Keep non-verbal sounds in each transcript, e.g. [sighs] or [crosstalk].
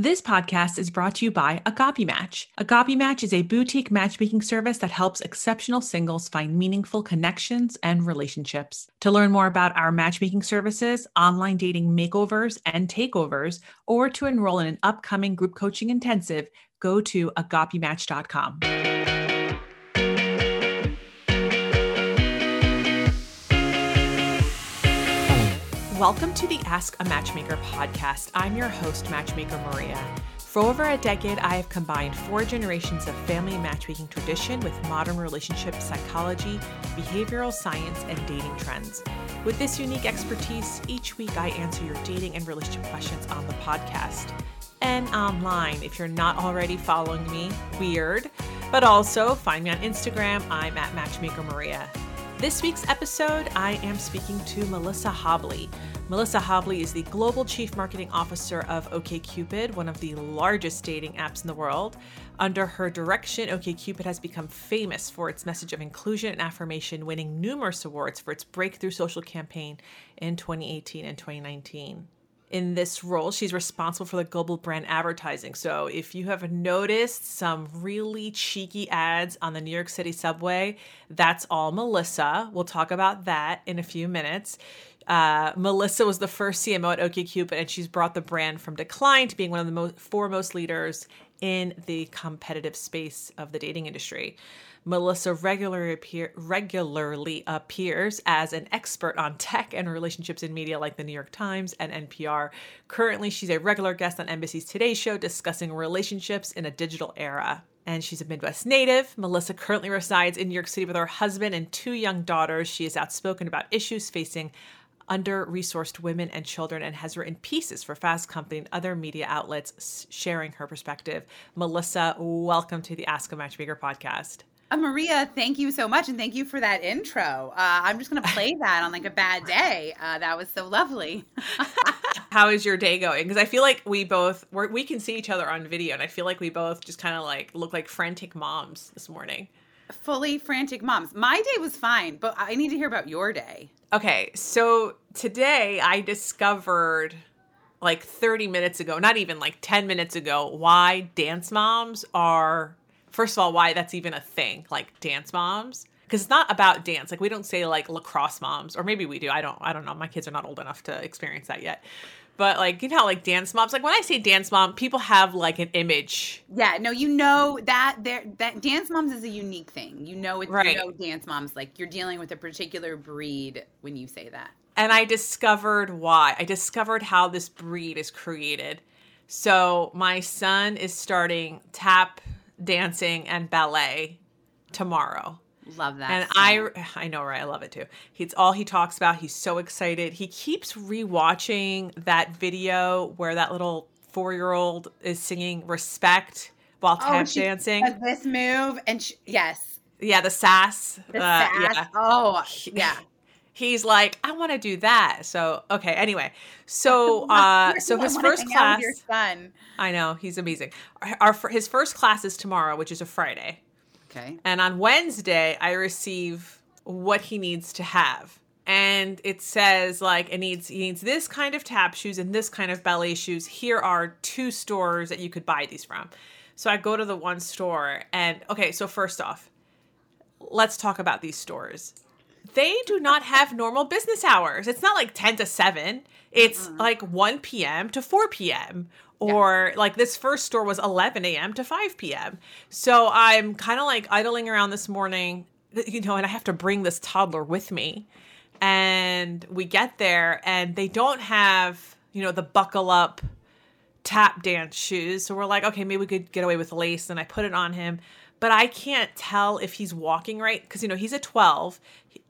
This podcast is brought to you by Agape Match. Agape Match is a boutique matchmaking service that helps exceptional singles find meaningful connections and relationships. To learn more about our matchmaking services, online dating makeovers and takeovers, or to enroll in an upcoming group coaching intensive, go to agapematch.com. Welcome to the Ask a Matchmaker podcast. I'm your host, Matchmaker Maria. For over a decade, I have combined four generations of family matchmaking tradition with modern relationship psychology, behavioral science, and dating trends. With this unique expertise, each week I answer your dating and relationship questions on the podcast and online. If you're not already following me, weird. But also find me on Instagram. I'm at Matchmaker Maria. This week's episode, I am speaking to Melissa Hobley. Melissa Hobley is the Global Chief Marketing Officer of OKCupid, one of the largest dating apps in the world. Under her direction, OKCupid has become famous for its message of inclusion and affirmation, winning numerous awards for its breakthrough social campaign in 2018 and 2019 in this role, she's responsible for the global brand advertising. So if you have noticed some really cheeky ads on the New York City subway, that's all Melissa. We'll talk about that in a few minutes. Uh, Melissa was the first CMO at OkCupid, and she's brought the brand from decline to being one of the most, foremost leaders in the competitive space of the dating industry. Melissa regularly, appear, regularly appears as an expert on tech and relationships in media like the New York Times and NPR. Currently, she's a regular guest on NBC's Today Show discussing relationships in a digital era. And she's a Midwest native. Melissa currently resides in New York City with her husband and two young daughters. She is outspoken about issues facing under resourced women and children and has written pieces for Fast Company and other media outlets sharing her perspective. Melissa, welcome to the Ask a Matchmaker podcast. Uh, Maria, thank you so much, and thank you for that intro. Uh, I'm just gonna play [laughs] that on like a bad day. Uh, that was so lovely. [laughs] How is your day going? Because I feel like we both we can see each other on video, and I feel like we both just kind of like look like frantic moms this morning. Fully frantic moms. My day was fine, but I need to hear about your day. Okay, so today I discovered like 30 minutes ago, not even like 10 minutes ago, why dance moms are first of all, why that's even a thing, like dance moms. Because it's not about dance. Like we don't say like lacrosse moms, or maybe we do. I don't. I don't know. My kids are not old enough to experience that yet. But like you know, like dance moms. Like when I say dance mom, people have like an image. Yeah, no, you know that there that dance moms is a unique thing. You know, it's right. you know dance moms. Like you're dealing with a particular breed when you say that. And I discovered why. I discovered how this breed is created. So my son is starting tap dancing and ballet tomorrow. Love that. And I I know right, I love it too. It's all he talks about. He's so excited. He keeps rewatching that video where that little 4-year-old is singing respect while oh, tap dancing. this move and she, yes. Yeah, the sass. The uh, sass. Yeah. Oh, yeah [laughs] he's like, I want to do that. So okay. Anyway, so uh, so his first class. your son. I know he's amazing. Our, our his first class is tomorrow, which is a Friday. Okay. And on Wednesday, I receive what he needs to have. And it says like it needs he needs this kind of tap shoes and this kind of ballet shoes. Here are two stores that you could buy these from. So I go to the one store and okay, so first off, let's talk about these stores they do not have normal business hours. It's not like 10 to 7. It's mm-hmm. like 1 p.m. to 4 p.m. Or yeah. like this first store was 11 a.m. to 5 p.m. So I'm kind of like idling around this morning, you know, and I have to bring this toddler with me. And we get there and they don't have, you know, the buckle up tap dance shoes. So we're like, okay, maybe we could get away with lace. And I put it on him but I can't tell if he's walking right because you know he's a 12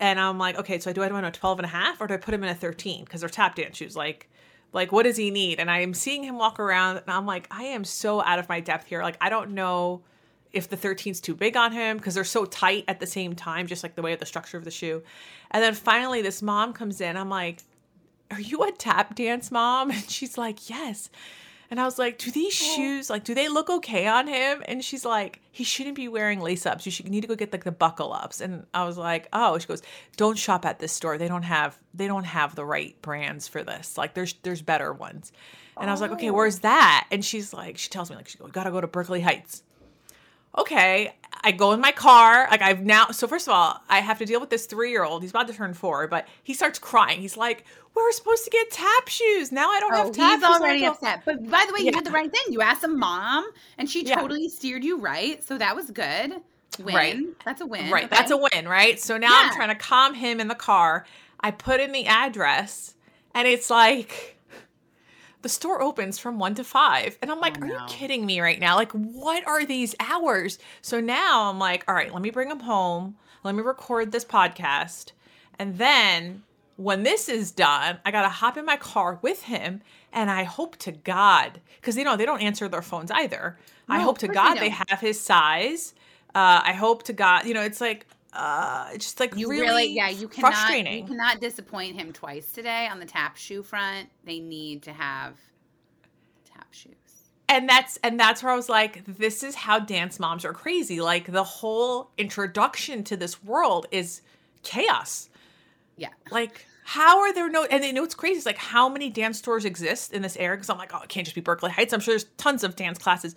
and I'm like okay so do I do him a 12 and a half or do I put him in a 13 because they're tap dance shoes like like what does he need? And I am seeing him walk around and I'm like I am so out of my depth here. Like I don't know if the 13's too big on him because they're so tight at the same time just like the way of the structure of the shoe. And then finally this mom comes in. I'm like are you a tap dance mom? [laughs] And she's like yes And I was like, do these oh. shoes, like, do they look okay on him? And she's like, he shouldn't be wearing lace ups. You should need to go get like the buckle ups. And I was like, oh, she goes, don't shop at this store. They don't have, they don't have the right brands for this. Like there's, there's better ones. And I was like, okay, where's oh. that? And she's like, she tells me like, she goes, gotta go to Berkeley Heights okay, I go in my car. Like I've now, so first of all, I have to deal with this three year old. He's about to turn four, but he starts crying. He's like, "We're supposed to get tap shoes. Now I don't oh, have tap he's shoes." He's already upset. But by the way, you did the right thing. You asked a mom, and she totally yeah. steered you right. So that was good. Win. Right. That's a win. Right. Okay. That's a win. Right. So now yeah. I'm trying to calm him in the car. I put in the address, and it's like the store opens from one to five. And I'm like, oh, are no. you kidding me right now? Like, what are these hours? So now I'm like, all right, let me bring him home. Let me record this podcast. And then when this is done, I got to hop in my car with him. And I hope to God, because you know, they don't answer their phones either. No, I hope to God they, they have his size. Uh, I hope to God, you know, it's like, uh it's just like you really, really yeah you cannot frustrating. you cannot disappoint him twice today on the tap shoe front. They need to have tap shoes. And that's and that's where i was like this is how dance moms are crazy. Like the whole introduction to this world is chaos. Yeah. Like how are there no and they know it's crazy it's like how many dance stores exist in this area because i'm like oh it can't just be berkeley heights. I'm sure there's tons of dance classes.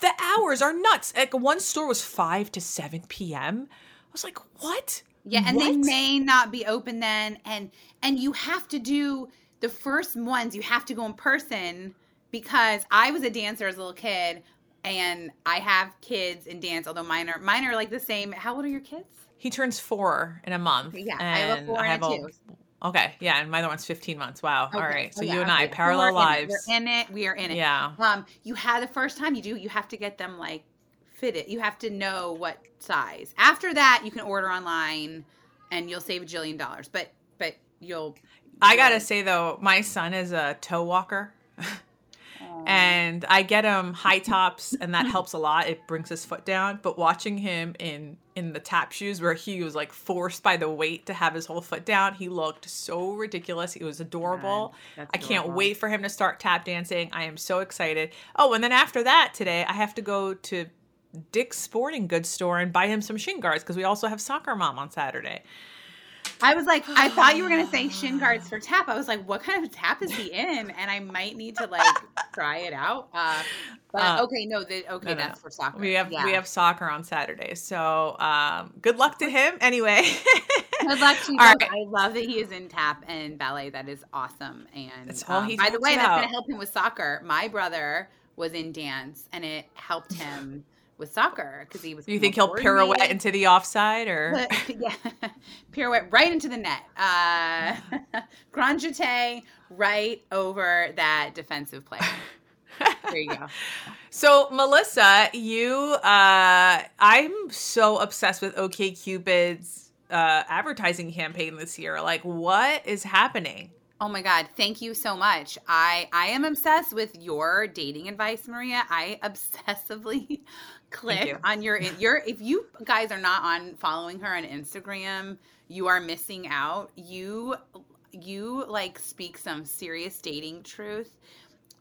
The hours are nuts. Like one store was 5 to 7 p.m I was like, what? Yeah, and what? they may not be open then, and and you have to do the first ones. You have to go in person because I was a dancer as a little kid, and I have kids in dance. Although mine are mine are like the same. How old are your kids? He turns four in a month. Yeah, I have a four and, a two. Okay, yeah, and my other one's 15 months. Wow. Okay. All right. So oh, yeah, you and okay. I parallel lives. We're in it. We are in it. Yeah. Um, you have the first time you do, you have to get them like fit it. You have to know what size. After that, you can order online and you'll save a jillion dollars. But but you'll I got to say though, my son is a toe walker. [laughs] and I get him high tops and that helps a lot. It brings his foot down, but watching him in in the tap shoes where he was like forced by the weight to have his whole foot down, he looked so ridiculous. He was adorable. I can't wait for him to start tap dancing. I am so excited. Oh, and then after that today, I have to go to Dick's Sporting Goods store and buy him some shin guards because we also have soccer mom on Saturday. I was like, I thought you were gonna say shin [sighs] guards for tap. I was like, what kind of tap is he in? And I might need to like try it out. Uh, but uh, okay, no, the, okay, no, that's no. for soccer. We have yeah. we have soccer on Saturday, so um, good luck to him. [laughs] Anyway, good luck to you. [laughs] Right. I love that he is in tap and ballet. That is awesome. And that's all um, by the way, about. that's gonna help him with soccer. My brother was in dance, and it helped him with soccer because he was. You think he'll pirouette into the offside or? [laughs] yeah, [laughs] pirouette right into the net. Uh, [laughs] grand jeté right over that defensive player. there you go. So Melissa, you, uh, I'm so obsessed with OKCupid's uh, advertising campaign this year. Like, what is happening? Oh my God. Thank you so much. I I am obsessed with your dating advice, Maria. I obsessively click you. on your your if you guys are not on following her on Instagram, you are missing out. You you like speak some serious dating truth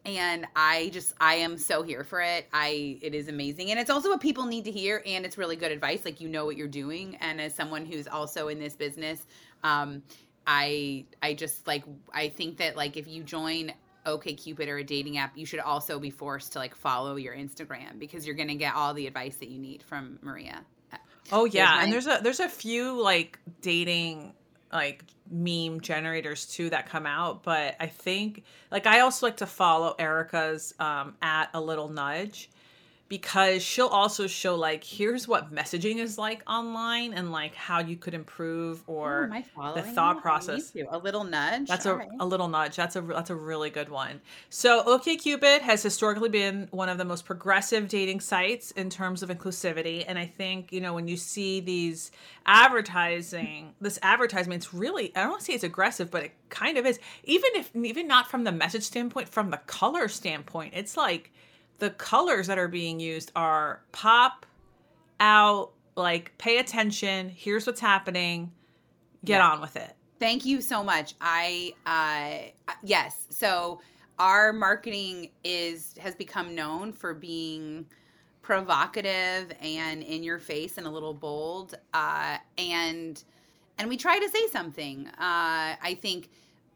and i just i am so here for it i it is amazing and it's also what people need to hear and it's really good advice like you know what you're doing and as someone who's also in this business um I I just like I think that like if you join OKCupid or a dating app, you should also be forced to like follow your Instagram because you're going to get all the advice that you need from Maria. Oh yeah, my- and there's a there's a few like dating like meme generators too that come out, but I think like I also like to follow Erica's um at a little nudge because she'll also show like here's what messaging is like online and like how you could improve or oh, the thought process. a little nudge. That's a, right. a little nudge. That's a that's a really good one. So okcupid has historically been one of the most progressive dating sites in terms of inclusivity and i think you know when you see these advertising this advertisement it's really i don't want to say it's aggressive but it kind of is. Even if even not from the message standpoint from the color standpoint it's like the colors that are being used are pop out, like pay attention, here's what's happening, get yeah. on with it. Thank you so much. I uh yes, so our marketing is has become known for being provocative and in your face and a little bold uh, and and we try to say something uh, i think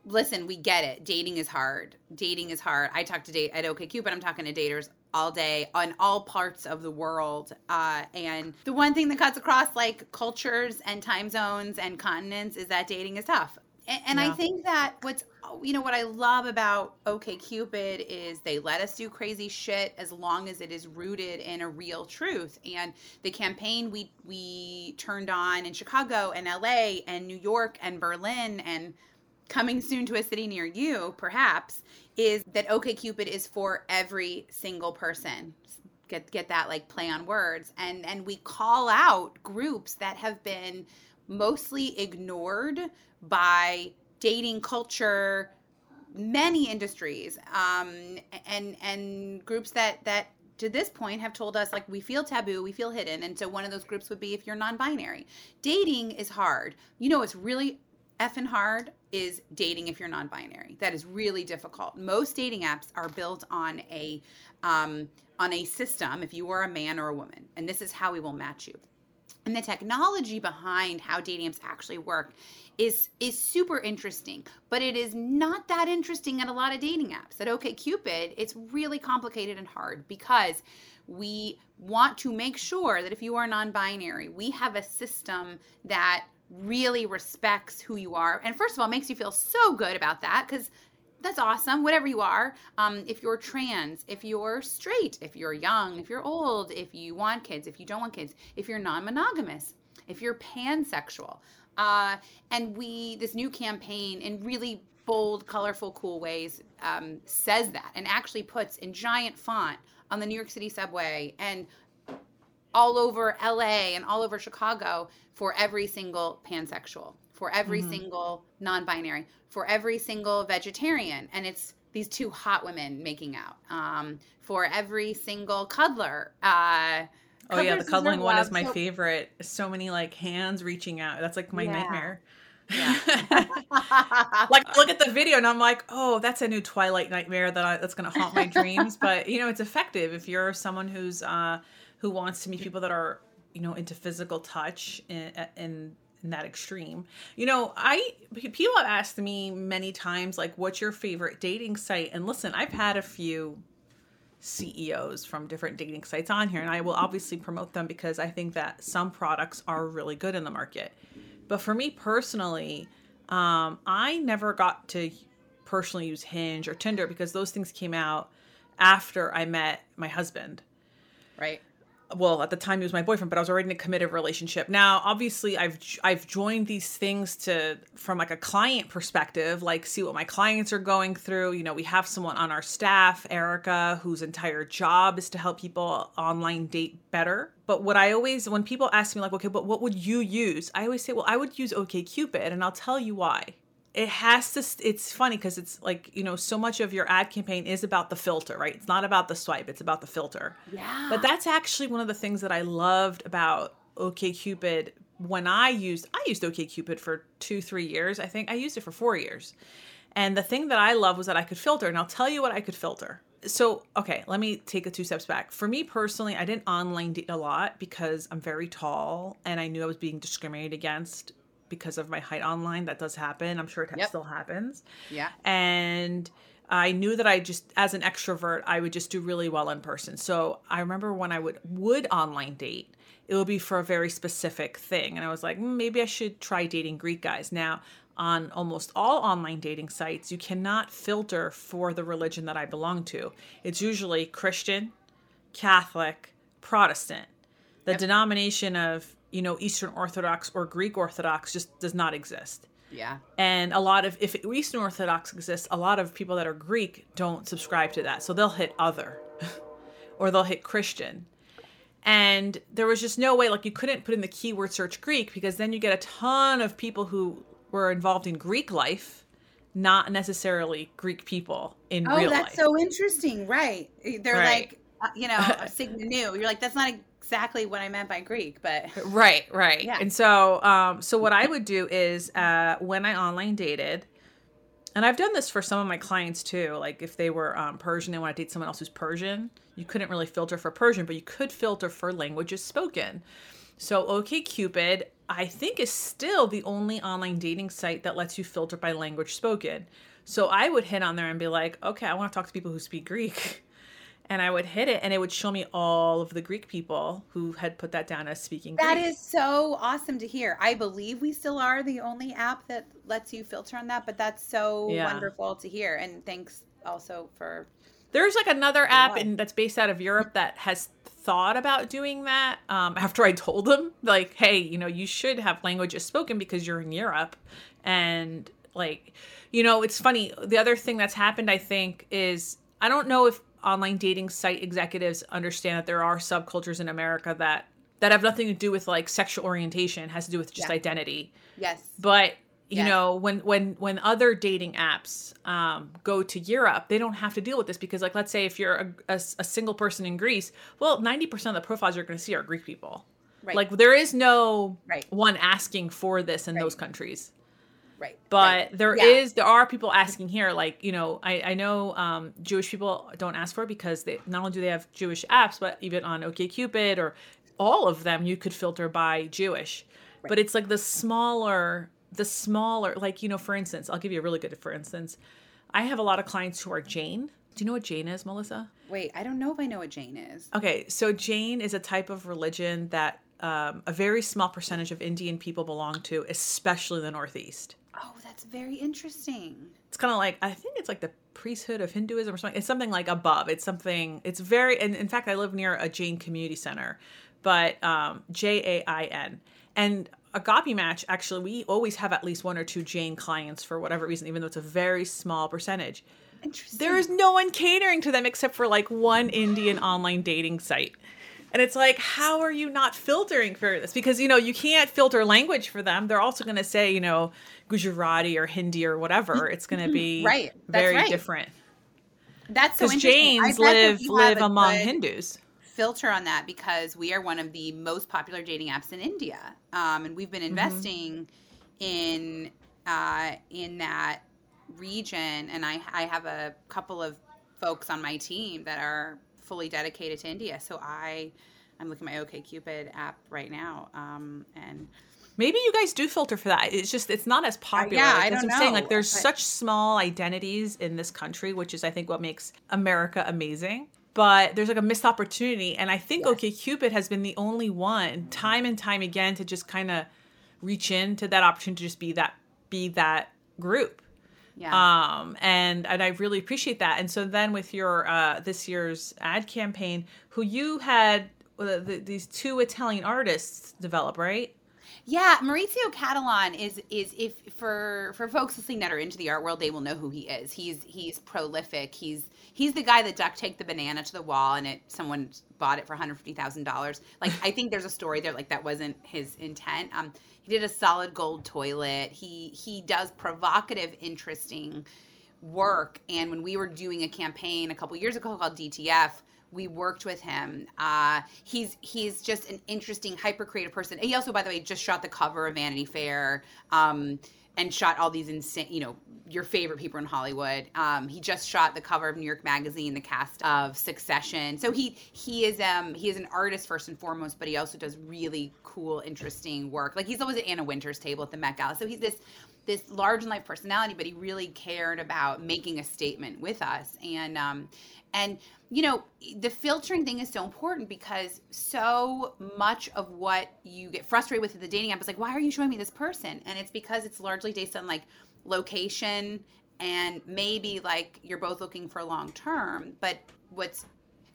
listen we get it. Dating is hard. Dating is hard. I talk to date at okcupid i'm talking to daters all day on all parts of the world. Uh, and the one thing that cuts across like cultures and time zones and continents is that dating is tough. And, and yeah. I think that what's you know what I love about OKCupid is they let us do crazy shit as long as it is rooted in a real truth. And the campaign we we turned on in Chicago and LA and New York and Berlin and coming soon to a city near you, perhaps, is that OKCupid is for every single person. Get get that like play on words. And and we call out groups that have been mostly ignored by dating culture many industries um, and and groups that that to this point have told us like we feel taboo we feel hidden and so one of those groups would be if you're non-binary dating is hard you know it's really effing hard is dating if you're non-binary. That is really difficult. Most dating apps are built on a um, on a system if you are a man or a woman and this is how we will match you. And the technology behind how dating apps actually work is is super interesting but it is not that interesting at a lot of dating apps. At okcupid it's really complicated and hard because we want to make sure that if you are non-binary we have a system that really respects who you are. And first of all makes you feel so good about that because that's awesome whatever you are. Um, if you're trans if you're straight if you're young if you're old if you want kids if you don't want kids if you're non-monogamous if you're pansexual. Uh, and we this new campaign in really bold colorful cool ways um, says that and actually puts in giant font on the new york city subway and all over la and all over chicago for every single pansexual for every mm-hmm. single non-binary, for every single vegetarian, and it's these two hot women making out. Um, for every single cuddler. Uh, oh yeah, the cuddling one is my so- favorite. So many like hands reaching out. That's like my yeah. nightmare. Yeah. [laughs] like look at the video and I'm like, oh, that's a new Twilight nightmare that I, that's going to haunt my dreams. [laughs] But you know, it's effective if you're someone who's uh, who wants to meet people that are you know into physical touch and in that extreme. You know, I people have asked me many times like what's your favorite dating site? And listen, I've had a few CEOs from different dating sites on here and I will obviously promote them because I think that some products are really good in the market. But for me personally, um, I never got to personally use Hinge or Tinder because those things came out after I met my husband. Right well at the time he was my boyfriend but i was already in a committed relationship. Now obviously i've i've joined these things to from like a client perspective like see what my clients are going through. You know we have someone on our staff erica whose entire job is to help people online date better. But what i always when people ask me like okay but what would you use? I always say well i would use okcupid and i'll tell you why it has to it's funny because it's like you know so much of your ad campaign is about the filter right? It's not about the swipe it's about the filter. Yeah. But that's actually one of the things that i loved about okcupid. When i used i used okcupid for two three years i think. I used it for four years. And the thing that i love was that i could filter and i'll tell you what i could filter. So okay let me take a two steps back. For me personally i didn't online date a lot because i'm very tall and i knew i was being discriminated against because of my height online. That does happen. I'm sure it yep. still happens. Yeah. And I knew that I just as an extrovert, I would just do really well in person. So I remember when I would would online date, it would be for a very specific thing. And I was like, mm, maybe I should try dating Greek guys. Now, on almost all online dating sites, you cannot filter for the religion that I belong to. It's usually Christian, Catholic, Protestant. The yep. denomination of you know, Eastern Orthodox or Greek Orthodox just does not exist. Yeah. And a lot of, if Eastern Orthodox exists, a lot of people that are Greek don't subscribe to that. So they'll hit other [laughs] or they'll hit Christian. And there was just no way, like, you couldn't put in the keyword search Greek because then you get a ton of people who were involved in Greek life, not necessarily Greek people in oh, real life. Oh, that's so interesting. Right. They're right. like, you know, [laughs] Sigma Nu. You're like, that's not exactly what I meant by Greek, but right, right. Yeah. And so, um, so what I would do is uh, when I online dated, and I've done this for some of my clients too. Like if they were um, Persian, they want to date someone else who's Persian. You couldn't really filter for Persian, but you could filter for languages spoken. So OKCupid, I think, is still the only online dating site that lets you filter by language spoken. So I would hit on there and be like, okay, I want to talk to people who speak Greek. [laughs] And I would hit it and it would show me all of the Greek people who had put that down as speaking That Greek. is so awesome to hear. I believe we still are the only app that lets you filter on that, but that's so Yeah. wonderful to hear. And thanks also for There's like another app that's based out of Europe that has thought about doing that. Um, after I told them, like, hey, you know, you should have languages spoken because you're in Europe, and like, you know, it's funny. The other thing that's happened, I think, is I don't know if online dating site executives understand that there are subcultures in America that that have nothing to do with like sexual orientation, has to do with just Yeah. identity yes. but you Yes. know when when when other dating apps um, go to europe they don't have to deal with this because like let's say if you're a, a, a single person in greece well 90% of the profiles you're going to see are greek people Right. like there is no Right. one asking for this in Right. those countries right. but right. there Yeah. is there are people asking here like you know i, I know um, jewish people don't ask for it because they not only do they have jewish apps but even on okcupid or all of them you could filter by jewish but it's like the smaller the smaller like you know for instance i'll give you a really good for instance i have a lot of clients who are Jain do you know what Jain is melissa Wait, I don't know if I know what Jain is. Okay, so Jain is a type of religion that um, a very small percentage of Indian people belong to, especially the Northeast. Oh, that's very interesting. It's kind of like I think it's like the priesthood of Hinduism or something. It's something like above. It's something. It's very. And in fact, I live near a Jain community center, but um, J A I N and Agape Match. Actually, we always have at least one or two Jain clients for whatever reason, even though it's a very small percentage. Interesting. There is no one catering to them except for like one Indian online dating site. And it's like, how are you not filtering for this? Because, you know, you can't filter language for them. They're also going to say, you know, Gujarati or Hindi or whatever. It's going to be Right. That's very right. different. That's so Because interesting. Jains live live among Hindus. Filter on that because we are one of the most popular dating apps in India, um, and we've been Mm-hmm. investing in uh, in that region. And I I have a couple of folks on my team that are fully dedicated to India. So I I'm looking at my OKCupid app right now, um, and Maybe you guys do filter for that. It's just it's not as popular. yeah, Like, I don't what I'm saying. Like there's I- such small identities in this country, which is I think what makes America amazing. But there's like a missed opportunity, and I think Yes. OkCupid has been the only one, time and time again, to just kind of reach into that opportunity to just be that be that group. Yeah. Um, and and I really appreciate that. And so then with your uh, this year's ad campaign, who you had uh, the, these two Italian artists develop, right? Yeah, Maurizio Cattelan is is if for for folks listening that are into the art world, they will know who he is. He's he's prolific. He's he's the guy that duct taped the banana to the wall and it someone bought it for one hundred fifty thousand dollars. Like I think there's a story there like that wasn't his intent. Um, he did a solid gold toilet. He he does provocative, interesting work. And when we were doing a campaign a couple years ago called DTF, we worked with him. Uh, he's he's just an interesting, hyper creative person. He also, by the way, just shot the cover of Vanity Fair. Um, and shot all these insane, you know, your favorite people in Hollywood. Um, he just shot the cover of New York Magazine, the cast of Succession. So he he is um he is an artist first and foremost, but he also does really cool, interesting work. Like he's always at Anna Wintour's table at the Met Gala. So he's this this large and life personality, but he really cared about making a statement with us. And um and you know the filtering thing is so important because so much of what you get frustrated with in the dating app is like why are you showing me this person and it's because it's largely based on like location and maybe like you're both looking for long term but what's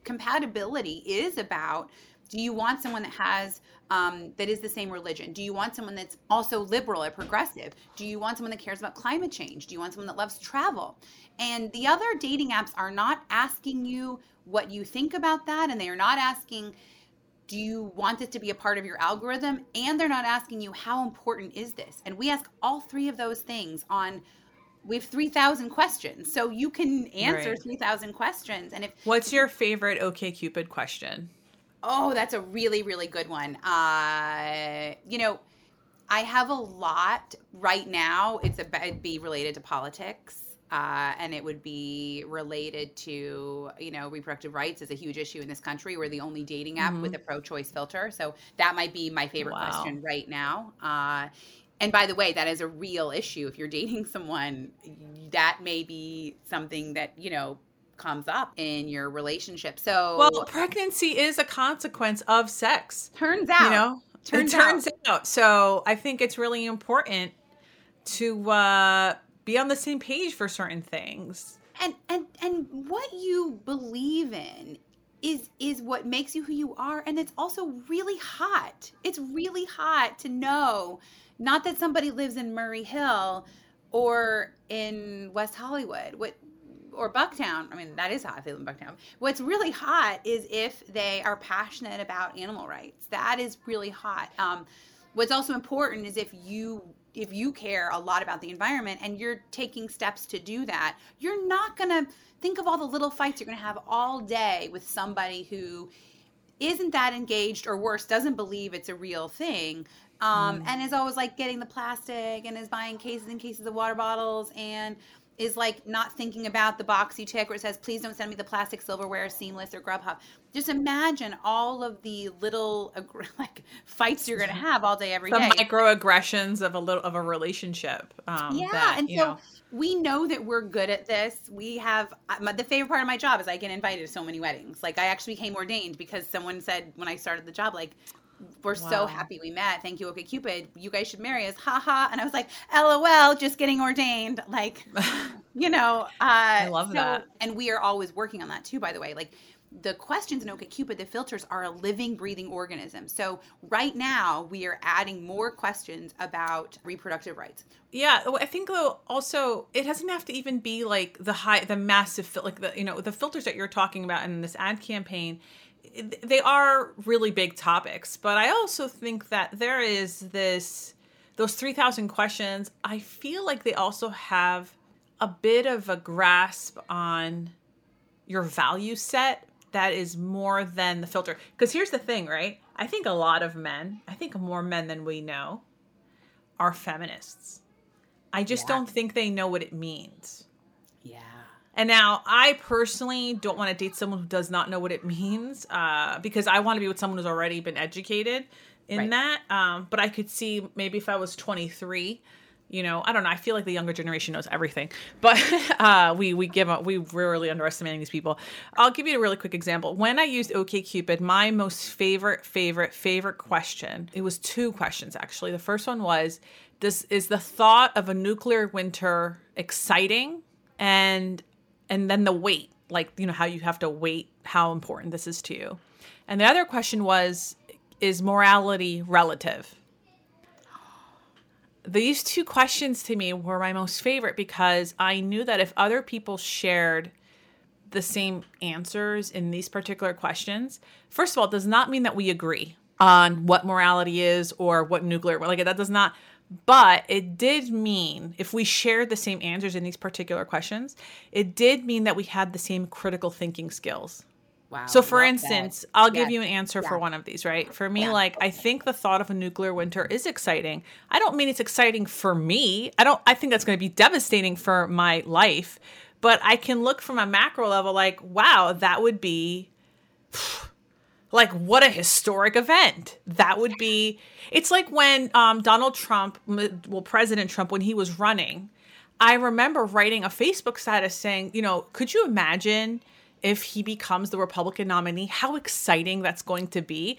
compatibility is about do you want someone that has um, that is the same religion? Do you want someone that's also liberal or progressive? Do you want someone that cares about climate change? Do you want someone that loves travel? And the other dating apps are not asking you what you think about that and they are not asking do you want this to be a part of your algorithm? And they're not asking you how important is this? And we ask all three of those things on we have 3000 questions. So you can answer Right. 3000 questions and if What's your favorite OKCupid question? Oh, that's a really, really good one. Uh, you know, I have a lot right now. It's a it'd be related to politics. uh, and it would be related to you know reproductive rights is a huge issue in this country. We're the only dating app mm-hmm. with a pro-choice filter, so that might be my favorite wow. question right now. Uh, and by the way, that is a real issue. If you're dating [laughs] someone, that may be something that you know comes up in your relationship. So, well, pregnancy is a consequence of sex. Turns out, you know, turns it turns out. out. So, I think it's really important to uh, be on the same page for certain things. And and and what you believe in is is what makes you who you are and it's also really hot. It's really hot to know not that somebody lives in Murray Hill or in West Hollywood. What or Bucktown. I mean, that is hot if they live in Bucktown. What's really hot is if they are passionate about animal rights. That is really hot. Um, what's also important is if you if you care a lot about the environment and you're taking steps to do that, you're not going to think of all the little fights you're going to have all day with somebody who isn't that engaged or worse doesn't believe it's a real thing um, mm. and is always like getting the plastic and is buying cases and cases of water bottles and is like not thinking about the box you tick where it says please don't send me the plastic silverware seamless or grubhub just imagine all of the little [laughs] like fights you're going to have all day every the day. microaggressions of a little of a relationship um, yeah that, and so know. we know that we're good at this we have uh, the favorite part of my job is i get invited to so many weddings like i actually became ordained because someone said when i started the job like we're wow. so happy we met. Thank you, okay, Cupid. You guys should marry us. Ha ha. And I was like, LOL, just getting ordained. Like, [laughs] you know, uh, I love so, that. And we are always working on that too, by the way. Like, the questions in OkCupid, the filters are a living, breathing organism. So right now we are adding more questions about reproductive rights. Yeah, I think though also it doesn't have to even be like the high, the massive, like the you know the filters that you're talking about in this ad campaign they are really big topics, but I also think that there is this those 3000 questions, I feel like they also have a bit of a grasp on your value set that is more than the filter. Because here's the thing, right? I think a lot of men, I think more men than we know, are feminists. I just yeah. don't think they know what it means. And now I personally don't want to date someone who does not know what it means uh, because I want to be with someone who's already been educated in right. that. Um, but I could see maybe if I was 23, you know, I don't know. I feel like the younger generation knows everything, [laughs] but uh, we we give up. We really underestimating these people. I'll give you a really quick example. When I used OkCupid, my most favorite, favorite, favorite question. It was two questions actually. The first one was, "This is the thought of a nuclear winter exciting?" And and then the wait, like, you know, how you have to wait, how important this is to you. And the other question was, is morality relative? These two questions to me were my most favorite because I knew that if other people shared the same answers in these particular questions, first of all, it does not mean that we agree on what morality is or what nuclear like that does not but it did mean, if we shared the same answers in these particular questions, it did mean that we had the same critical thinking skills. Wow. So, for instance. I'll yes. give you an answer yeah. for one of these, right? For me, yeah. like, I think the thought of a nuclear winter is exciting. I don't mean it's exciting for me. I don't, I think that's going to be devastating for my life. But I can look from a macro level, like, wow, that would be like what a historic event that would be it's like when um, donald trump well president trump when he was running i remember writing a facebook status saying you know could you imagine if he becomes the republican nominee how exciting that's going to be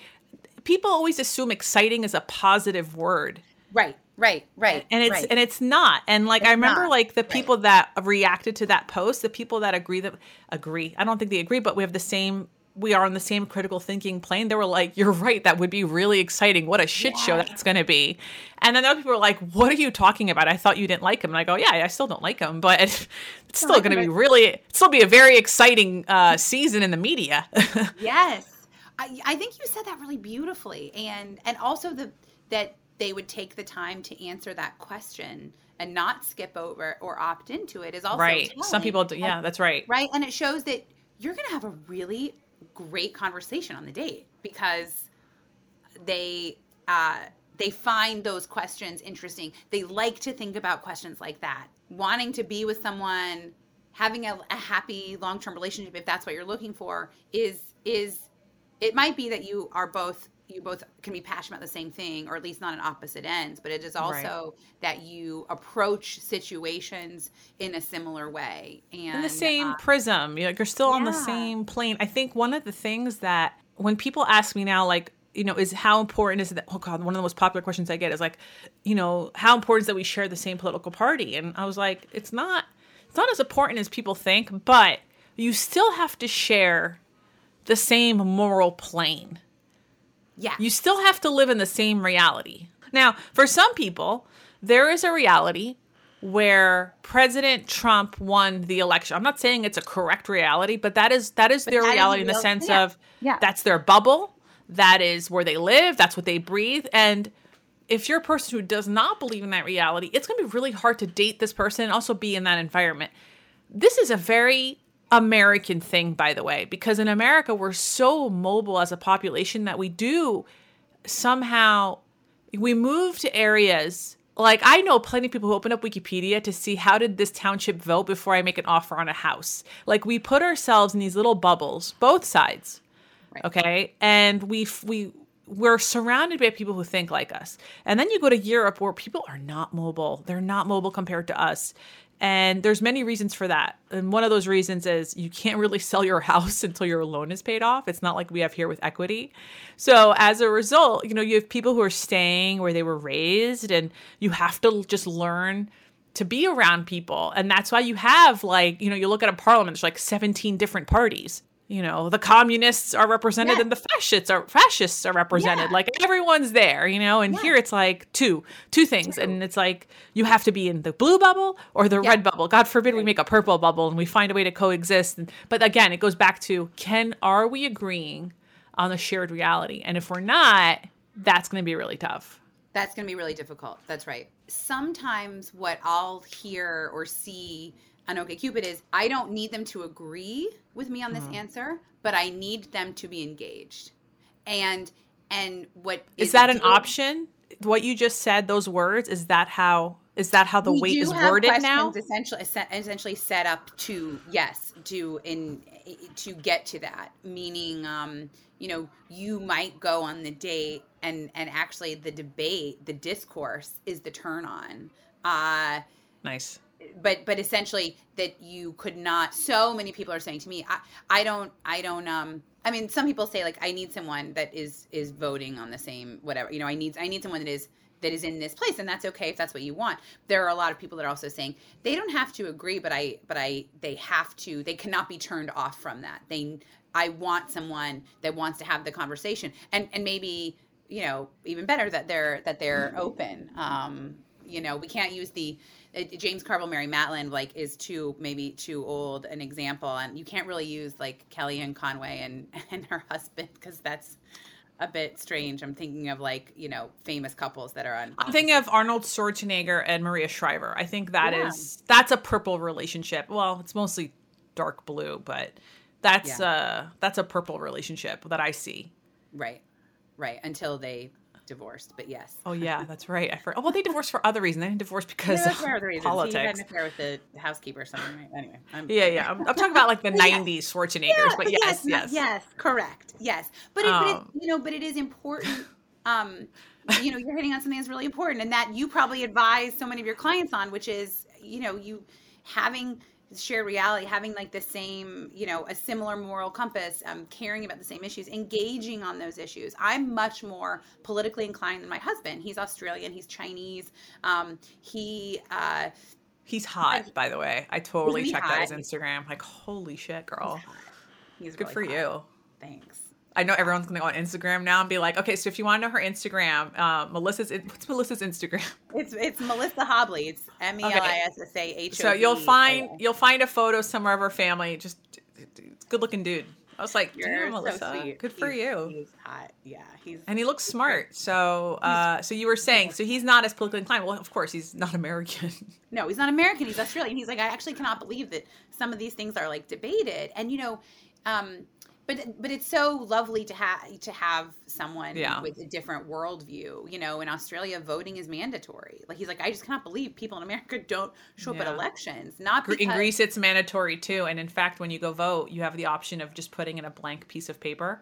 people always assume exciting is a positive word right right right and it's right. and it's not and like it's i remember not. like the people right. that reacted to that post the people that agree that agree i don't think they agree but we have the same we are on the same critical thinking plane. They were like, "You're right. That would be really exciting. What a shit yeah. show that's going to be." And then other people were like, "What are you talking about? I thought you didn't like him." And I go, "Yeah, I still don't like him, but [laughs] it's still going to be really, still be a very exciting uh, season in the media." [laughs] yes, I, I think you said that really beautifully, and and also the that they would take the time to answer that question and not skip over or opt into it is also right. Telling. Some people, do, yeah, that's right. Right, and it shows that you're going to have a really great conversation on the date because they uh, they find those questions interesting. They like to think about questions like that. wanting to be with someone having a, a happy long-term relationship if that's what you're looking for is is it might be that you are both you both can be passionate about the same thing or at least not at opposite ends but it is also right. that you approach situations in a similar way and in the same uh, prism you're, you're still yeah. on the same plane i think one of the things that when people ask me now like you know is how important is that oh god one of the most popular questions i get is like you know how important is that we share the same political party and i was like it's not it's not as important as people think but you still have to share the same moral plane yeah. You still have to live in the same reality. Now, for some people, there is a reality where President Trump won the election. I'm not saying it's a correct reality, but that is that is but their that reality is in the sense yeah. of yeah. that's their bubble, that is where they live, that's what they breathe and if you're a person who does not believe in that reality, it's going to be really hard to date this person and also be in that environment. This is a very American thing, by the way, because in America, we're so mobile as a population that we do somehow we move to areas like I know plenty of people who open up Wikipedia to see how did this township vote before I make an offer on a house. Like we put ourselves in these little bubbles, both sides. Right. Okay? And we we we're surrounded by people who think like us. And then you go to Europe where people are not mobile. They're not mobile compared to us and there's many reasons for that. And one of those reasons is you can't really [laughs] sell your house until your loan is paid off. It's not like we have here with equity. So as a result you know you have people who are staying where they were raised and you have to just learn to be around people. And that's why you have like you know you look at a parliament there's like 17 different parties you know the communists are represented yeah. and the fascists are fascists are represented. Yeah. like everyone's there you know? And yeah. here it's like two two things. Two. and it's like you have to be in the blue bubble or the red bubble. God forbid we make a purple bubble and we find a way to coexist. But again it goes back to can are we agreeing on the shared reality? And if we're not that's going to be really tough. That's going to be really difficult. That's right. Sometimes what i'll hear or see on OkCupid is I don't need them to agree with me on this mm-hmm. answer, but I need them to be engaged. And and what is, is that an option? What you just said, those words, is that how is that how the we weight is worded now? Essentially, essentially set up to yes, to in to get to that. Meaning, um, you know, you might go on the date, and and actually, the debate, the discourse, is the turn on. Uh, nice but but essentially that you could not so many people are saying to me i i don't i don't um i mean some people say like i need someone that is is voting on the same whatever you know i need i need someone that is that is in this place and that's okay if that's what you want. There are a lot of people that are also saying they don't have to agree but i but i they have to they cannot be turned off from that. They i want someone that wants to have the conversation and and maybe you know even better that they're that they're open. Um you know we can't use the James Carville Mary Matalin like is too maybe too old an example and you can't really use like Kellyanne Conway and [laughs] and her husband because that's a bit strange. I'm thinking of like, you know, famous couples that are on. I'm thinking of Arnold Schwarzenegger and Maria Shriver. I think that yeah. is that's a purple relationship. Well, it's mostly dark blue, but that's yeah. uh that's a purple relationship that I see. Right. Right. Until they divorced, but yes. Oh [laughs] yeah, that's right. I forgot. Oh, well, they divorced for other reasons. They didn't divorce because of politics. He had an affair with the housekeeper or something. Right? Anyway. I'm, yeah, yeah. I'm, I'm, talking about like the [laughs] '90s Schwarzeneggers, yeah, but yes, yes, yes, yes, correct. Yes, but it, um, but it, um, you know, but it is important. [laughs] Um, you know, you're hitting on something that's really important, and that you probably advise so many of your clients on, which is, you know, you having shared reality, having like the same, you know, a similar moral compass, um, caring about the same issues, engaging on those issues. I'm much more politically inclined than my husband. He's Australian, he's Chinese. Um, he, uh, he's hot, by the way. I totally checked out his Instagram. Like, holy shit, girl. He's, he's good really for hot. you. Thanks. I know everyone's gonna go on Instagram now and be like, okay, so if you want to know her Instagram, uh, Melissa's what's Melissa's Instagram? [laughs] It's it's Melissa Hobley. It's M E L I S S A H. So you'll find you'll find a photo somewhere of her family. Just good looking dude. I was like, You're Melissa, so good for he's, you. He's hot. Yeah, he's and he looks smart. So, uh, so you were saying, so he's not as politically inclined. Well, of course, he's not [laughs] American. No, he's not American. He's Australian. He's like, I actually cannot believe that some of these things are like debated. And you know, um, but but it's so lovely to have to have someone Yeah. with a different worldview. You know, in Australia, voting is mandatory. Like he's like, I just cannot believe people in America don't show up at elections. Not because In Greece, it's mandatory too. And in fact, when you go vote, you have the option of just putting in a blank piece of paper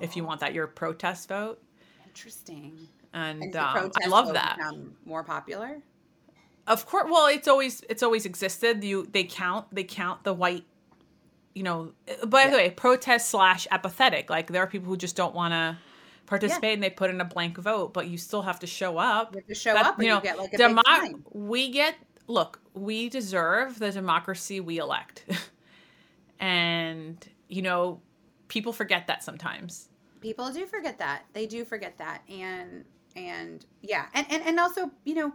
if you want that your protest vote. interesting. And, And um, I love that. more popular. Of course, well, it's always it's always existed. You they count they count the white, you know. Uh, by the way, protest slash apathetic. Like there are people who just don't want to participate and they put in a blank vote, but you still have to show up. You have to show That- up, you you, know, get like a demo- we get look. We deserve the democracy we elect, [laughs] and you know, people forget that sometimes. people do forget that they do forget that and and yeah and, and and also you know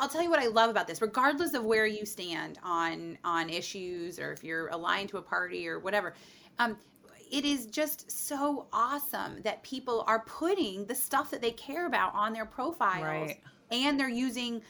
i'll tell you what i love about this. Regardless of where you stand on on issues or if you're aligned to a party or whatever um it is just so awesome that people are putting the stuff that they care about on their profiles Right. and they're using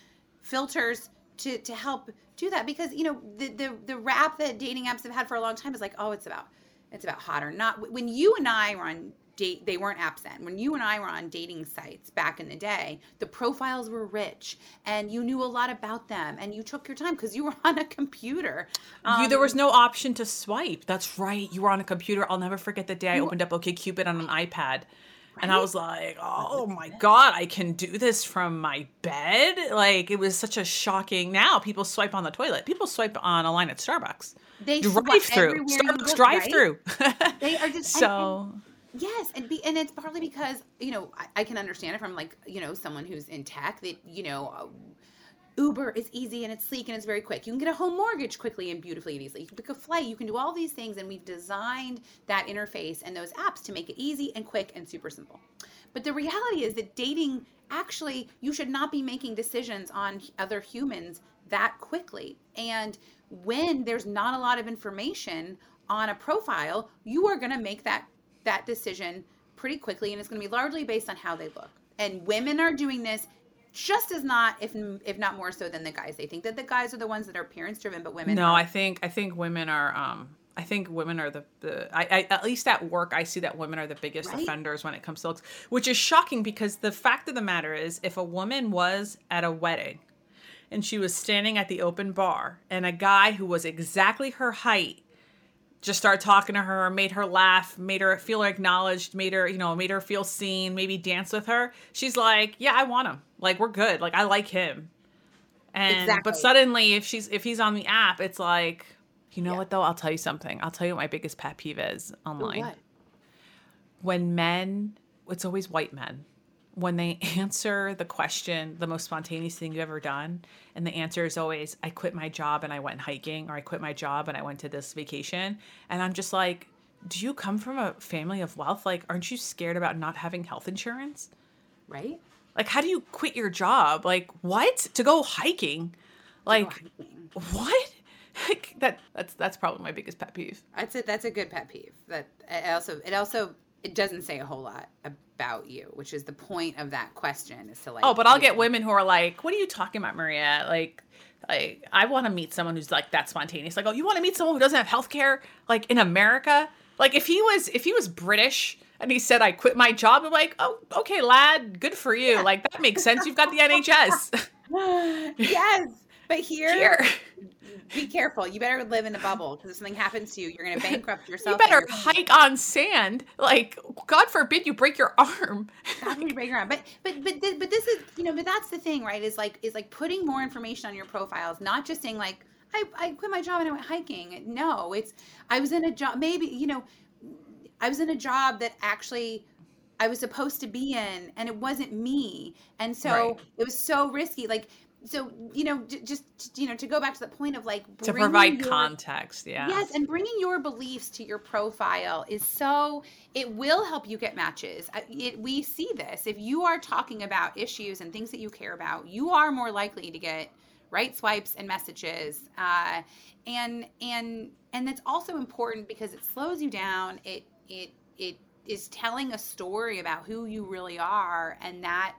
filters to to help do that. Because you know the the the rap that dating apps have had for a long time is like oh it's about it's about hot or not when you and i were on date they weren't then when you and i were on dating sites back in the day the profiles were rich and you knew a lot about them and you took your time because you were [laughs] on a computer you, there Um, was no option to swipe. That's right. You were on a computer. I'll never forget the day I opened up OkCupid on an iPad. And I was like, oh my God, I can do this from my bed. Like, it was such a shocking. Now people swipe on the toilet. People swipe on a line at Starbucks. they Drive through. Starbucks drive right? through. They are just- [laughs] and- and- so. Yes, and be, and it's partly because you know I, I can understand it from like you know someone who's in tech that you know uh, Uber is easy and it's sleek and it's very quick. You can get a home mortgage quickly and beautifully and easily. You can book a flight. You can do all these things, and we've designed that interface and those apps to make it easy and quick and super simple. But the reality is that dating actually you should not be making decisions on other humans that quickly. And when there's not a lot of information on a profile, you are going to make that that decision pretty quickly and it's going to be largely based on how they look. And women are doing this just as not if if not more so than the guys. They think that the guys are the ones that are appearance driven, but women No, are I think I think women are. Um, I think women are the the. I, I at least at work, I see that women are the biggest Right? offenders when it comes to looks, which is shocking because the fact of the matter is, if a woman was at a wedding, and she was standing at the open bar, and a guy who was exactly her height just start talking to her, made her laugh, made her feel acknowledged, made her, you know, made her feel seen, maybe dance with her. She's like, yeah, I want him. Like we're good. Like I like him. And Exactly. but suddenly, if she's if he's on the app, it's like, you know Yeah. what though? I'll tell you something. I'll tell you what my biggest pet peeve is online. what? When men, it's always white men, when they [laughs] answer the question, the most spontaneous thing you've ever done, and the answer is always, I quit my job and I went hiking, or I quit my job and I went to this vacation. And I'm just like, do you come from a family of wealth? Like, aren't you scared about not having health insurance? Right? Like, how do you quit your job? Like, what? To go hiking? Like, hiking. what? [laughs] Like, that that's that's probably my biggest pet peeve. That's a that's a good pet peeve. That it also it also it doesn't say a whole lot about you, which is the point of that question is to like Oh, but I'll get know, women who are like, "What are you talking about, Maria?" Like, like I want to meet someone who's like that spontaneous. Like, oh, you want to meet someone who doesn't have health care, like in America? Like, if he was if he was British and he said, "I quit my job," I'm like, "Oh, okay, lad, good for you." Like that makes sense. You've got the NHS [laughs] yes, but here, here. be careful. You better live in a bubble because if something happens to you, you're going [laughs] to bankrupt yourself. You better your hike on sand. Like, God forbid you break your [laughs] arm. God, we break around. But but but th- but this is you know but that's the thing, right? Is like is like putting more information on your profiles, not just saying like I I quit my job and I went hiking. No, it's I was in a job. Maybe you know I was in a job that actually I was supposed to be in, and it wasn't me, and so Right. it was so risky. Like so you know j- just you know to go back to the point of like To provide your- context, yeah. Yes, and bringing your beliefs to your profile is so it will help you get matches. It, we see this. If you are talking about issues and things that you care about, you are more likely to get right swipes and messages. Uh, and and and that's also important because it slows you down. It it it is telling a story about who you really are, and that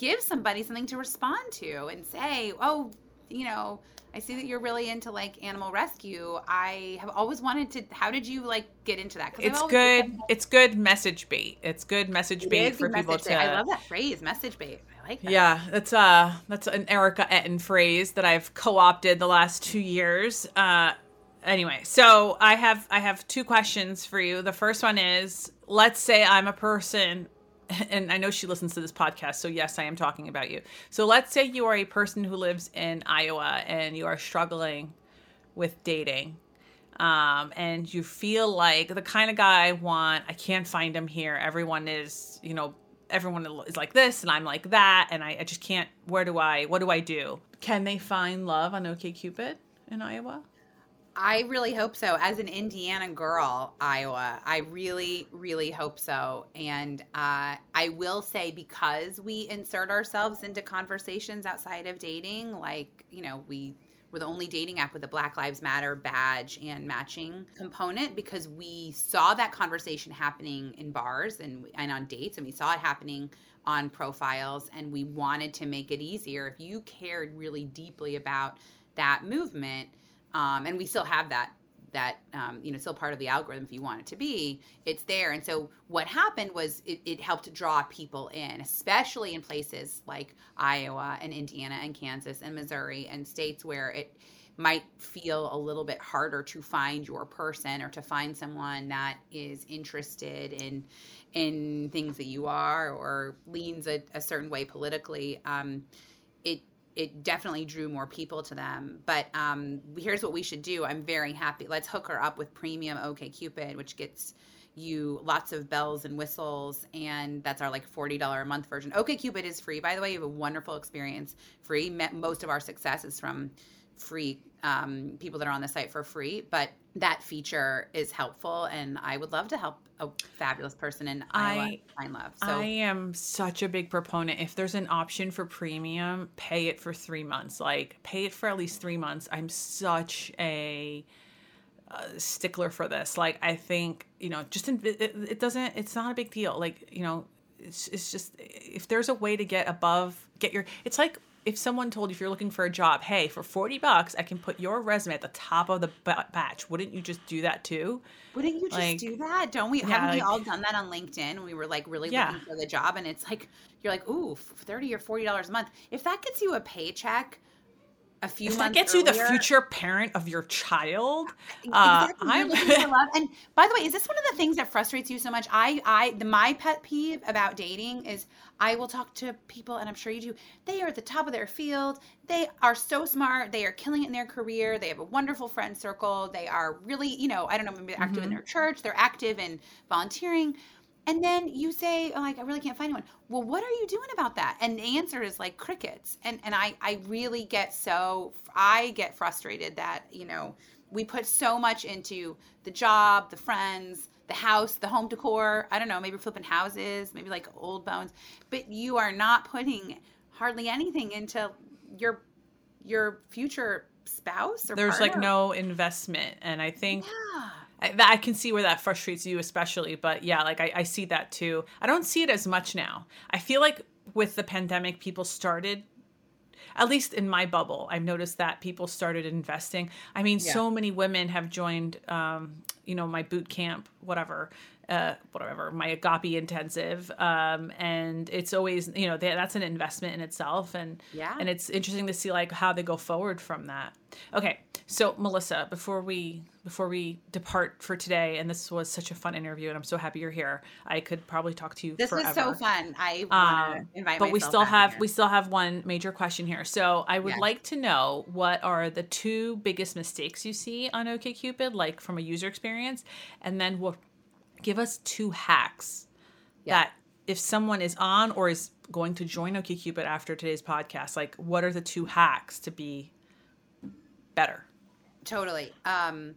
gives somebody something to respond to and say, "Oh, you know, I see that you're really into like animal rescue. I have always wanted to. How did you like get into that? It's good. It's good message bait. It's good message it bait for people to. I love that phrase, message bait. I like that. Yeah, that's uh that's an Erica Ettin phrase that I've co-opted the last two years. Uh, anyway, so I have I have two questions for you. The first one is, let's say I'm a person [laughs] and I know she listens to this podcast, so yes, I am talking about you. So let's say you are a person who lives in Iowa and you are struggling with dating. Um, and you feel like the kind of guy I want, I can't find him here. Everyone is, you know, everyone is like this and I'm like that, and I, I just can't. Where do I, what do I do? Can they find love on OKCupid in Iowa? I really hope so. As an Indiana girl, Iowa, I really, really hope so. And uh, I will say, because we insert ourselves into conversations outside of dating, like, you know, we we're the only dating app with a Black Lives Matter badge and matching component because we saw that conversation happening in bars and, and on dates, and we saw it happening on profiles, and we wanted to make it easier. If you cared really deeply about that movement, um, and we still have that that um, you know still part of the algorithm if you want it to be. It's there. And so what happened was it, it, helped draw people in especially in places like iowa and indiana and kansas and missouri and states where it might feel a little bit harder to find your person or to find someone that is interested in in things that you are or leans a, a certain way politically. Um, it it definitely drew more people to them. But um, here's what we should do. I'm very happy. Let's hook her up with premium OKCupid, which gets you lots of bells and whistles, and that's our like $40 a month version. OKCupid is free, by the way. You have a wonderful experience free. Most of our success is from free um, people that are on the site for free, but that feature is helpful, and I would love to help a fabulous person in Iowa find love. So I am such a big proponent. If there's an option for premium, pay it for three months. Like pay it for at least three months. I'm such a uh, stickler for this. Like I think you know, just in, it, it doesn't. It's not a big deal. Like you know, it's it's just if there's a way to get above, get your. It's like if someone told you if you're looking for a job, hey, for 40 bucks, I can put your resume at the top of the batch. Wouldn't you just do that too? Wouldn't you just like, do that? Don't we? Yeah, haven't like, we all done that on LinkedIn? We were like really yeah. looking for the job and it's like, you're like, ooh, 30 or $40 a month. If that gets you a paycheck, a few if that gets earlier, you the future parent of your child uh, exactly. i'm looking love and by the way is this one of the things that frustrates you so much? I i the my pet peeve about dating is i will talk to people and i'm sure you do they are at the top of their field. They are so smart. They are killing it in their career. They have a wonderful friend circle. They are really you know i don't know maybe active mm-hmm. in their church. They're active in volunteering and then you say, oh, like, I really can't find anyone. Well, what are you doing about that? And the answer is like crickets. And and I I really get so I get frustrated that, you know, we put so much into the job, the friends, the house, the home decor. I don't know, maybe flipping houses, maybe like old bones, but you are not putting hardly anything into your your future spouse or there's partner. like no investment and i think yeah. I, I, can see where that frustrates you especially but yeah like I, I see that too. I don't see it as much now. I feel like with the pandemic people started at least in my bubble i've noticed that people started investing. I mean yeah. so many women have joined um, you know my boot camp whatever uh, whatever my agape intensive um, and it's always you know they, that's an investment in itself and yeah. and it's interesting to see like how they go forward from that. Okay so melissa before we before we depart for today and this was such a fun interview and i'm so happy you're here i could probably talk to you this forever. was so fun i um, invite but we still have here. we still have one major question here so i would yes. like to know what are the two biggest mistakes you see on okcupid like from a user experience and then what give us two hacks yeah. that if someone is on or is going to join OkCupid after today's podcast, like what are the two hacks to be better? Totally. Um,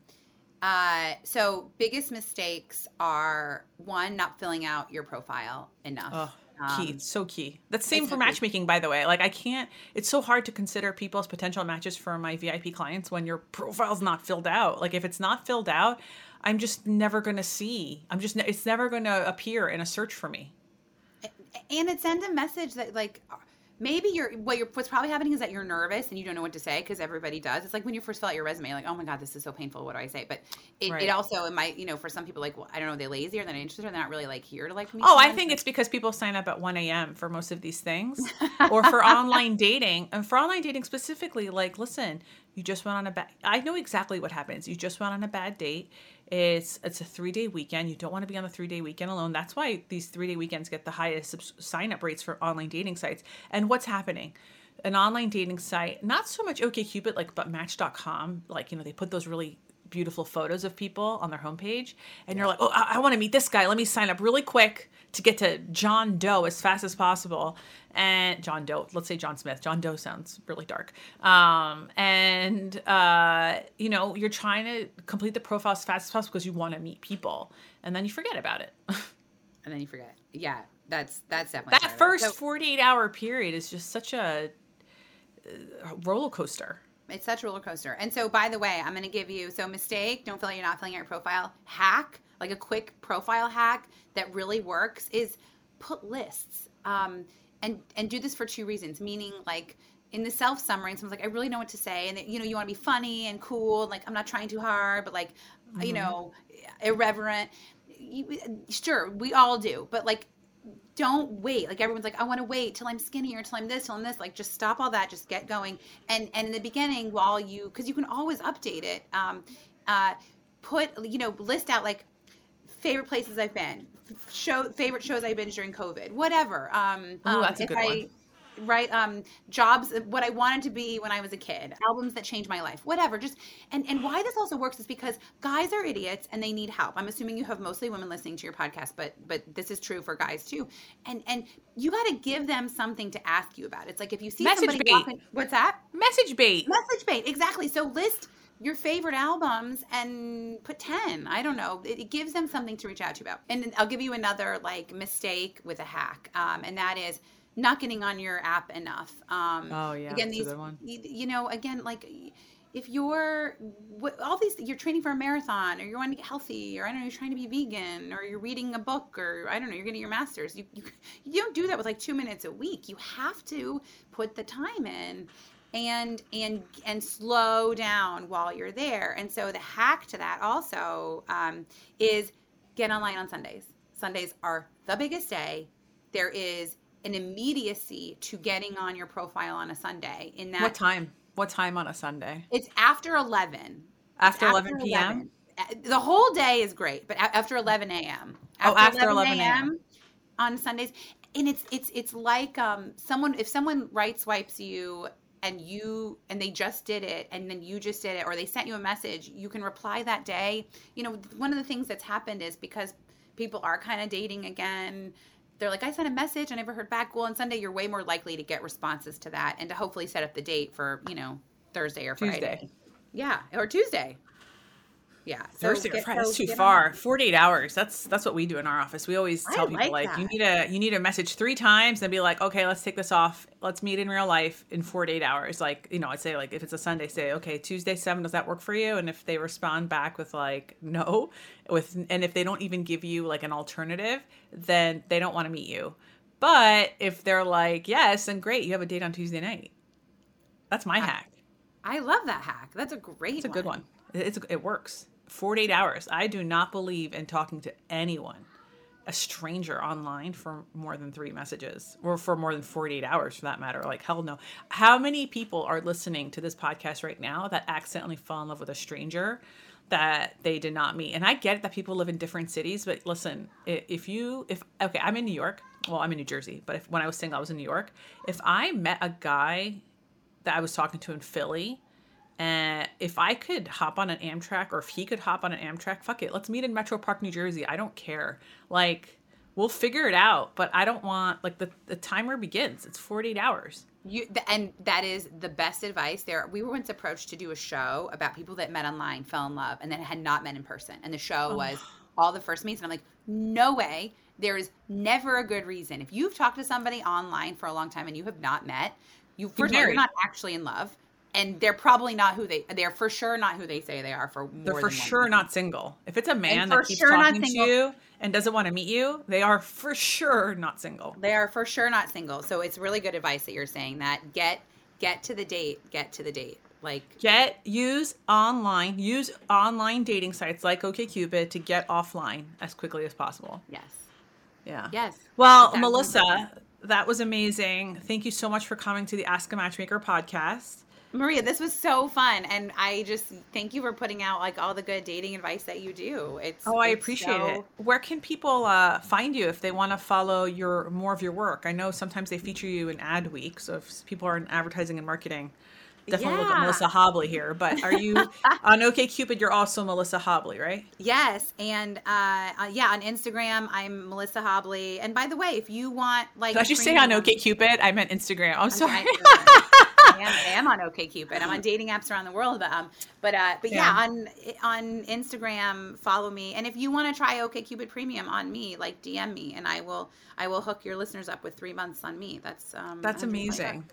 uh, so biggest mistakes are one, not filling out your profile enough. Oh, key, um, so key. That's same for matchmaking, by the way. Like I can't. It's so hard to consider people's potential matches for my VIP clients when your profile's not filled out. Like if it's not filled out, I'm just never going to see. I'm just it's never going to appear in a search for me. And it sends a message that like maybe you're what you're what's probably happening is that you're nervous and you don't know what to say because everybody does. It's like when you first fill out your resume, like, oh my god, this is so painful. What do I say? But it, right. it also it might you know for some people like well, I don't know they're lazy or they're not interested or they're not really like here to like. Oh, I think it's because people sign up at one a.m. for most of these things, [laughs] or for online dating and for online dating specifically. Like, listen, you just went on a bad. I know exactly what happens. You just went on a bad date it's it's a three day weekend. You don't want to be on the three day weekend alone. That's why these three day weekends get the highest sign up rates for online dating sites. And what's happening? An online dating site, not so much OKCupid, like but Match.com, like you know they put those really beautiful photos of people on their homepage, and you're like, oh, I, I want to meet this guy. Let me sign up really quick to get to John Doe as fast as possible. And John Doe, let's say John Smith. John Doe sounds really dark. Um, and uh, you know, you're trying to complete the profile as fast as possible because you want to meet people, and then you forget about it. [laughs] and then you forget. Yeah, that's that's definitely that first so, 48 hour period is just such a uh, roller coaster. It's such a roller coaster. And so, by the way, I'm going to give you so mistake. Don't feel like you're not filling out your profile. Hack, like a quick profile hack that really works, is put lists. Um, and and do this for two reasons. Meaning, like in the self summary, someone's like, I really know what to say, and you know, you want to be funny and cool. And, like I'm not trying too hard, but like, mm-hmm. you know, irreverent. You, sure, we all do, but like don't wait. Like everyone's like, I want to wait till I'm skinnier, till I'm this, till I'm this. Like just stop all that, just get going. And and in the beginning, while you, because you can always update it. Um, uh, put you know list out like favorite places I've been, show favorite shows I've been during COVID, whatever. Um, Ooh, that's um, a good I, one. Right um jobs what i wanted to be when i was a kid. Albums that changed my life. Whatever. Just and and why this also works is because guys are idiots and they need help. I'm assuming you have mostly women listening to your podcast but but this is true for guys too. And and you got to give them something to ask you about. It's like if you see message somebody bait. walking what's that? Message bait. Message bait exactly. So list your favorite albums and put 10 i don't know. It, it, gives them something to reach out to you about. And i'll give you another like mistake with a hack um, and that is not getting on your app enough. Um, oh yeah, again these you know again like if you're all these you're training for a marathon or you want to get healthy or I don't know you're trying to be vegan or you're reading a book or I don't know you're getting your masters you, you you don't do that with like 2 minutes a week. You have to put the time in and and and slow down while you're there and so the hack to that also um, is get online on Sundays Sundays are the biggest day there is an immediacy to getting on your profile on a Sunday. In that, what time? What time on a Sunday? It's after eleven. After, after 11 p.m. Uh, the whole day is great, but after 11 a.m. oh, after 11 a.m. on Sundays, and it's it's it's like um someone if someone right swipes you and you and they just did it and then you just did it or they sent you a message you can reply that day you know one of the things that's happened is because people are kind of dating again they're like, I sent a message, I never heard back. Well, on Sunday, you're way more likely to get responses to that and to hopefully set up the date for, you know, Thursday or Friday. Tuesday. Yeah, or Tuesday. Yeah. So Thursday or Friday. That's too far. On. Forty-eight hours. That's that's what we do in our office. We always tell I people like, like you need a you need a message three times and be like, okay, let's take this off. Let's meet in real life in forty-eight hours. Like you know, I'd say like if it's a Sunday, say okay, Tuesday seven. Does that work for you? And if they respond back with like no, with and if they don't even give you like an alternative, then they don't want to meet you. But if they're like yes, then great, you have a date on Tuesday night. That's my I, hack. I love that hack. That's a great. It's a good one. It's it works. 48 hours. I do not believe in talking to anyone, a stranger online for more than three messages or for more than 48 hours for that matter. Like, hell no. How many people are listening to this podcast right now that accidentally fell in love with a stranger? that they did not meet. And I get that people live in different cities, but listen, if you if okay, I'm in New York. Well, I'm in New Jersey, but if when I was single, I was in New York. If I met a guy that I was talking to in Philly and if I could hop on an Amtrak or if he could hop on an Amtrak, fuck it. Let's meet in Metro Park, New Jersey. I don't care. Like, we'll figure it out, but I don't want, like, the, the timer begins. It's 48 hours. You and that is the best advice. There, we were once approached to do a show about people that met online, fell in love, and then had not met in person. And the show oh. was all the first meets. And I'm like, no way. There is never a good reason. If you've talked to somebody online for a long time and you have not met, you first of all, you're not actually in love and they're probably not who they they're for sure not who they say they are for they're for sure not single. If it's a man that keeps sure talking to you and doesn't want to meet you they are for sure not single. They are for sure not single. So it's really good advice that you're saying that. Get get to the date get to the date. Like get use online use online dating sites like okcupid to get offline as quickly as possible. Yes. Yeah. Yes. Well melissa that was amazing. Thank you so much for coming to the ask a matchmaker podcast Maria, this was so fun, and I just thank you for putting out like all the good dating advice that you do. It's oh, I it's appreciate so... it. Where can people uh, find you if they want to follow your more of your work? I know sometimes they feature you in Adweek, so if people are in advertising and marketing, definitely yeah. look at Melissa Hobley here. But are you [laughs] on OKCupid? You're also Melissa Hobley, right? Yes, and uh, uh, yeah, on Instagram I'm Melissa Hobley. And by the way, if you want like, did I just say on OKCupid? I meant Instagram. I'm, I'm sorry. I am, I am on OKCupid. I'm on dating apps around the world, but um, but uh, but yeah. yeah, on on Instagram, follow me, and if you want to try OKCupid Premium on me, like DM me, and I will I will hook your listeners up with three months on me. That's um, that's amazing.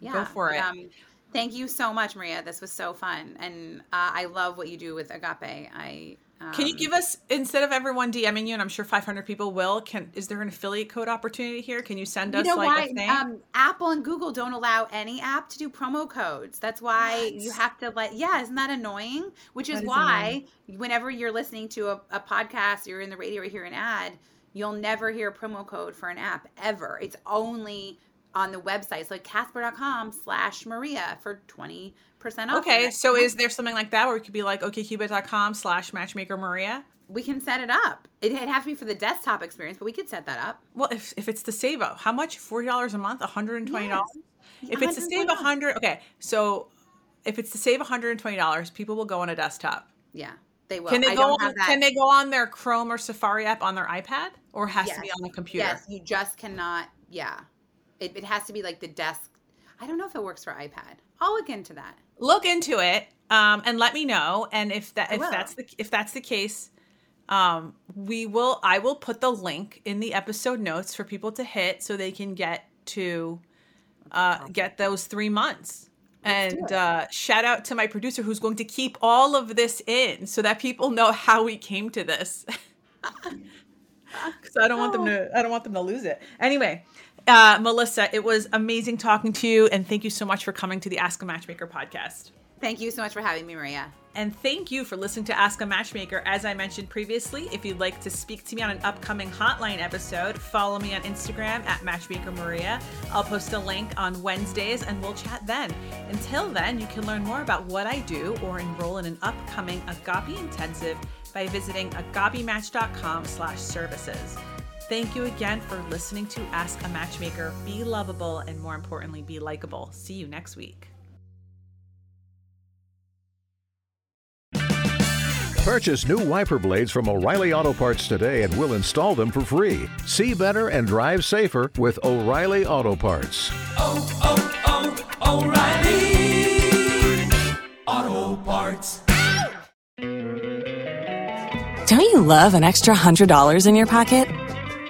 Yeah, go for it. Um, thank you so much, Maria. This was so fun, and uh, I love what you do with Agape. I um, can you give us instead of everyone DMing you, and I'm sure 500 people will? Can is there an affiliate code opportunity here? Can you send us you know like why? a thing? Um, Apple and Google don't allow any app to do promo codes. That's why what? you have to let. Yeah, isn't that annoying? Which is, is why annoying. whenever you're listening to a, a podcast, you're in the radio or hear an ad, you'll never hear a promo code for an app ever. It's only on the website. So like casper.com slash Maria for 20% off. Okay. So mm-hmm. is there something like that where it could be like okcupid.com slash matchmaker Maria? We can set it up. It, would have to be for the desktop experience, but we could set that up. Well, if, if it's to save, up, how much? $40 a month? $120? Yes. If it's to save 100 okay. So if it's to save $120, people will go on a desktop. Yeah. They will. Can they go on, Can they go on their Chrome or Safari app on their iPad, or has yes. to be on the computer? Yes, you just cannot. Yeah, it, it has to be like the desk. I don't know if it works for iPad. I'll look into that. Look into it um, and let me know. And if that if that's the if that's the case, um, we will. I will put the link in the episode notes for people to hit so they can get to uh, get those three monks. and uh, shout out to my producer who's going to keep all of this in so that people know how we came to this. [laughs] [laughs] Because I don't want them to. I don't want them to lose it. Anyway, uh, Melissa, it was amazing talking to you, and thank you so much for coming to the Ask a Matchmaker podcast. Thank you so much for having me, Maria. And thank you for listening to Ask a Matchmaker. As I mentioned previously, if you'd like to speak to me on an upcoming hotline episode, follow me on Instagram at Matchmaker Maria. I'll post a link on Wednesdays and we'll chat then. Until then, you can learn more about what I do or enroll in an upcoming Agape Intensive by visiting agapematch.com slash services. Thank you again for listening to Ask a Matchmaker. Be lovable and more importantly, be likable. See you next week. Purchase new wiper blades from O'Reilly Auto Parts today and we'll install them for free. See better and drive safer with O'Reilly Auto Parts. Oh, oh, oh, O'Reilly Auto Parts. Don't you love an extra $100 in your pocket?